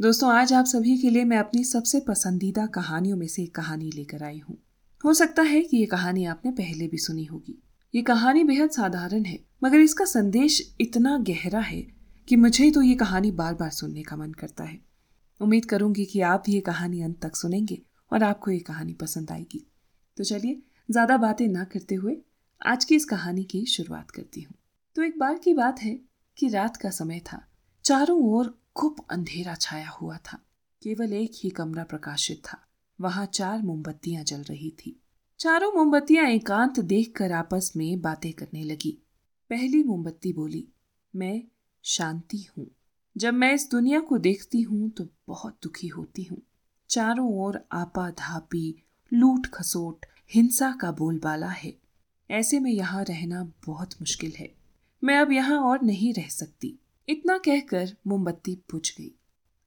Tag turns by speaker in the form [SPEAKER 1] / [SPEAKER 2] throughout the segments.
[SPEAKER 1] दोस्तों, आज आप सभी के लिए मैं अपनी सबसे पसंदीदा कहानियों में से एक कहानी लेकर आई हूँ। हो सकता है कि ये कहानी आपने पहले भी सुनी होगी। ये कहानी बेहद साधारण है, मगर इसका संदेश इतना गहरा है कि मुझे तो ये कहानी बार बार सुनने का मन करता है। उम्मीद करूँगी कि आप ये कहानी अंत तक सुनेंगे और आपको ये कहानी पसंद आएगी। तो चलिए, ज़्यादा बातें ना करते हुए आज की इस कहानी की शुरुआत करती हूँ। तो एक बार की बात है कि रात का समय था। चारों ओर खूब अंधेरा छाया हुआ था। केवल एक ही कमरा प्रकाशित था। वहाँ चार मोमबत्तियाँ जल रही थी। चारों मोमबत्तियाँ एकांत देखकर आपस में बातें करने लगी। पहली मोमबत्ती बोली, मैं शांति हूँ। जब मैं इस दुनिया को देखती हूँ तो बहुत दुखी होती हूँ। चारों ओर आपा धापी लूट खसोट हिंसा का बोलबाला है। ऐसे में यहाँ रहना बहुत मुश्किल है। मैं अब यहाँ और नहीं रह सकती। इतना कहकर मोमबत्ती बुझ गई।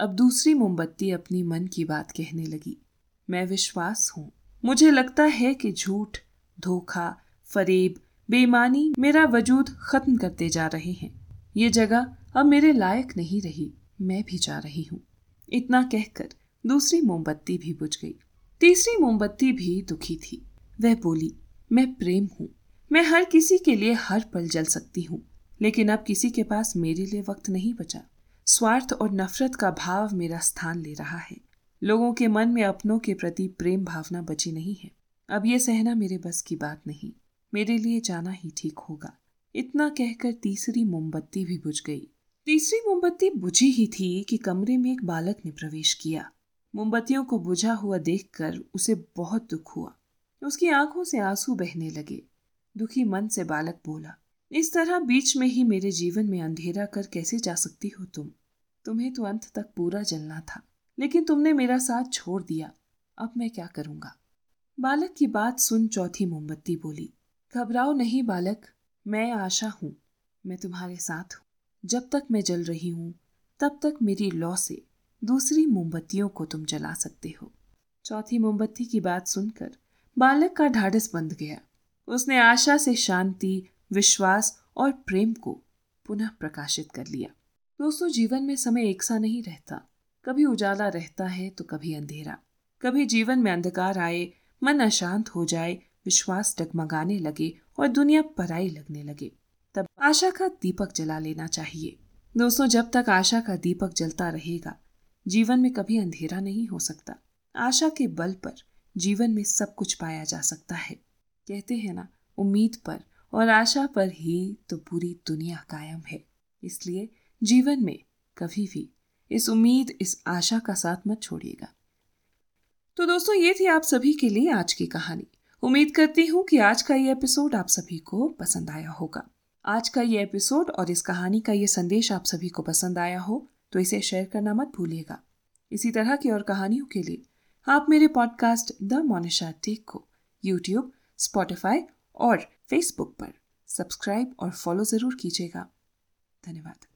[SPEAKER 1] अब दूसरी मोमबत्ती अपनी मन की बात कहने लगी। मैं विश्वास हूँ। मुझे लगता है कि झूठ, धोखा, फरेब, बेईमानी मेरा वजूद खत्म करते जा रहे हैं। ये जगह अब मेरे लायक नहीं रही। मैं भी जा रही हूँ। इतना कहकर दूसरी मोमबत्ती भी बुझ गई। तीसरी मोमबत्ती भी दुखी थी। वह बोली, मैं प्रेम हूँ। मैं हर किसी के लिए हर पल जल सकती हूँ। लेकिन अब किसी के पास मेरे लिए वक्त नहीं बचा। स्वार्थ और नफरत का भाव मेरा स्थान ले रहा है। लोगों के मन में अपनों के प्रति प्रेम भावना बची नहीं है। अब ये सहना मेरे बस की बात नहीं। मेरे लिए जाना ही ठीक होगा। इतना कहकर तीसरी मोमबत्ती भी बुझ गई। तीसरी मोमबत्ती बुझी ही थी कि कमरे में एक बालक ने प्रवेश किया। मोमबत्तियों को बुझा हुआ देखकर उसे बहुत दुख हुआ। उसकी आँखों से आँसू बहने लगे। दुखी मन से बालक बोला इस तरह बीच में ही मेरे जीवन में अंधेरा कर कैसे जा सकती हो तुम? तुम्हें तो अंत तक पूरा जलना था, लेकिन तुमने मेरा साथ छोड़ दिया। अब मैं क्या करूँगा? बालक की बात सुन चौथी मोमबत्ती बोली, घबराओ नहीं बालक, मैं आशा हूँ, मैं तुम्हारे साथ हूँ। जब तक मैं जल रही हूँ, तब तक मेरी लौ से दूसरी मोमबत्तियों को तुम जला सकते हो। चौथी मोमबत्ती की बात सुनकर बालक का ढाढ़स बंध गया। उसने आशा से शांति विश्वास और प्रेम को पुनः प्रकाशित कर लिया। दोस्तों, जीवन में समय एक सा नहीं रहता। कभी उजाला रहता है तो कभी अंधेरा। कभी जीवन में अंधकार आए, मन अशांत हो जाए, विश्वास डगमगाने लगे और दुनिया पराई लगने लगे। तब आशा का दीपक जला लेना चाहिए। दोस्तों, जब तक आशा का दीपक जलता रहेगा, जीवन में कभी अंधेरा नहीं हो सकता। आशा के बल पर जीवन में सब कुछ पाया जा सकता है। कहते हैं ना, उम्मीद पर और आशा पर ही तो पूरी दुनिया कायम है। इसलिए जीवन में कभी भी इस उम्मीद, इस आशा का साथ मत छोड़िएगा। तो दोस्तों, ये थी आप सभी के लिए आज की कहानी। उम्मीद करती हूँ कि आज का ये एपिसोड आप सभी को पसंद आया होगा। आज का ये एपिसोड और इस कहानी का ये संदेश आप सभी को पसंद आया हो तो इसे शेयर करना मत भूलिएगा। इसी तरह की और कहानियों के लिए आप मेरे पॉडकास्ट द मोनिशा टेक को यूट्यूब स्पॉटिफाई और फेसबुक पर सब्सक्राइब और फॉलो ज़रूर कीजिएगा। धन्यवाद।